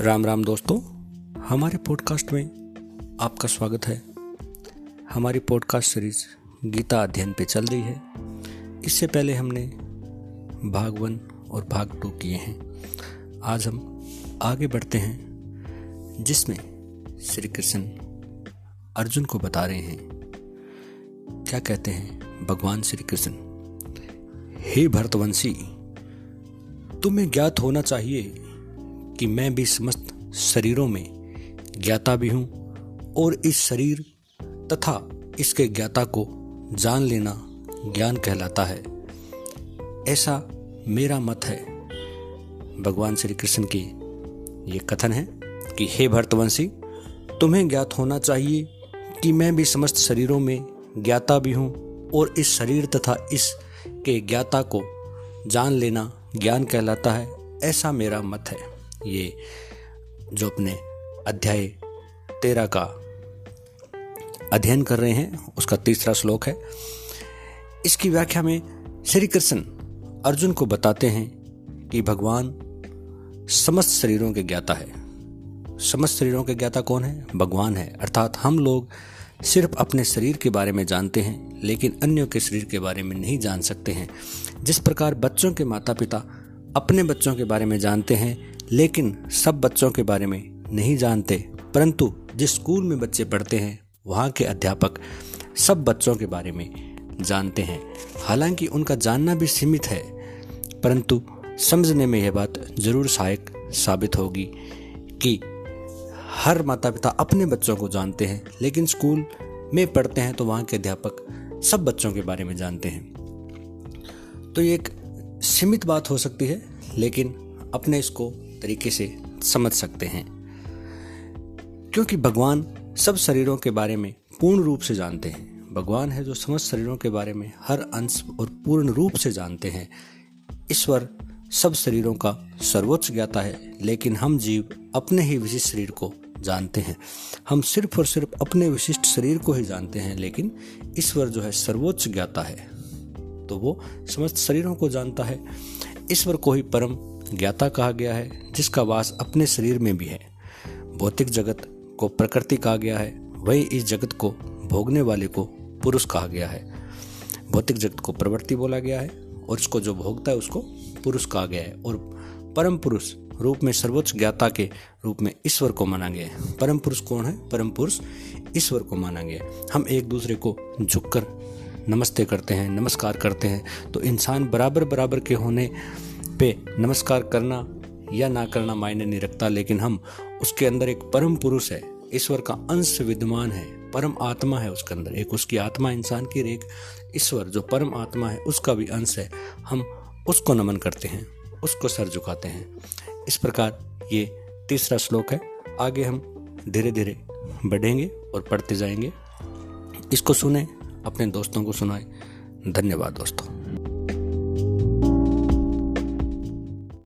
राम राम दोस्तों, हमारे पॉडकास्ट में आपका स्वागत है। हमारी पॉडकास्ट सीरीज़ गीता अध्ययन पे चल रही है। इससे पहले हमने भाग वन और भाग टू किए हैं। आज हम आगे बढ़ते हैं, जिसमें श्री कृष्ण अर्जुन को बता रहे हैं। क्या कहते हैं भगवान श्री कृष्ण? हे भरतवंशी, तुम्हें ज्ञात होना चाहिए कि मैं भी समस्त शरीरों में ज्ञाता भी हूँ और इस शरीर तथा इसके ज्ञाता को जान लेना ज्ञान कहलाता है। ऐसा मेरा मत है। भगवान श्री कृष्ण की ये कथन है कि हे भरतवंशी, तुम्हें ज्ञात होना चाहिए कि मैं भी समस्त शरीरों में ज्ञाता भी हूँ और इस शरीर तथा इस के ज्ञाता को जान लेना ज्ञान कहलाता है। ऐसा मेरा मत है। ये जो अपने अध्याय तेरह का अध्ययन कर रहे हैं, उसका तीसरा श्लोक है। इसकी व्याख्या में श्री कृष्ण अर्जुन को बताते हैं कि भगवान समस्त शरीरों के ज्ञाता है। समस्त शरीरों के ज्ञाता कौन है? भगवान है। अर्थात हम लोग सिर्फ़ अपने शरीर के बारे में जानते हैं, लेकिन अन्यों के शरीर के बारे में नहीं जान सकते हैं। जिस प्रकार बच्चों के माता पिता अपने बच्चों के बारे में जानते हैं लेकिन सब बच्चों के बारे में नहीं जानते, परंतु जिस स्कूल में बच्चे पढ़ते हैं, वहाँ के अध्यापक सब बच्चों के बारे में जानते हैं। हालाँकि उनका जानना भी सीमित है, परंतु समझने में यह बात ज़रूर सहायक साबित होगी कि हर माता पिता अपने बच्चों को जानते हैं, लेकिन स्कूल में पढ़ते हैं तो वहाँ के अध्यापक सब बच्चों के बारे में जानते हैं। तो ये एक सीमित बात हो सकती है, लेकिन अपने इसको तरीके से समझ सकते हैं। क्योंकि भगवान सब शरीरों के बारे में पूर्ण रूप से जानते हैं। भगवान है जो समस्त शरीरों के बारे में हर अंश और पूर्ण रूप से जानते हैं। ईश्वर सब शरीरों का सर्वोच्च ज्ञाता है, लेकिन हम जीव अपने ही विशिष्ट शरीर को जानते हैं। हम सिर्फ़ और सिर्फ़ अपने विशिष्ट शरीर को ही जानते हैं, लेकिन ईश्वर जो है सर्वोच्च ज्ञाता है। तो वो समस्त शरीरों को जानता है। ईश्वर को ही परम ज्ञाता कहा गया है, जिसका वास अपने शरीर में भी है। भौतिक जगत को प्रकृति कहा गया है, वही इस जगत को भोगने वाले को पुरुष कहा गया है। भौतिक जगत को प्रवृत्ति बोला गया है, और इसको जो भोगता है उसको पुरुष कहा गया है, और परम पुरुष रूप में सर्वोच्च ज्ञाता के रूप में ईश्वर को माना गया है। परम पुरुष कौन है? परम पुरुष ईश्वर को माना गया है। हम एक दूसरे को झुककर नमस्ते करते हैं, नमस्कार करते हैं तो इंसान बराबर बराबर के होने पे नमस्कार करना या ना करना मायने नहीं रखता, लेकिन हम उसके अंदर एक परम पुरुष है, ईश्वर का अंश विद्यमान है, परम आत्मा है उसके अंदर, एक उसकी आत्मा इंसान की एक ईश्वर जो परम आत्मा है, उसका भी अंश है। हम उसको नमन करते हैं, उसको सर झुकाते हैं। इस प्रकार ये तीसरा श्लोक है। आगे हम धीरे धीरे बढ़ेंगे और पढ़ते जाएँगे। इसको सुने, अपने दोस्तों को सुनाए। धन्यवाद दोस्तों।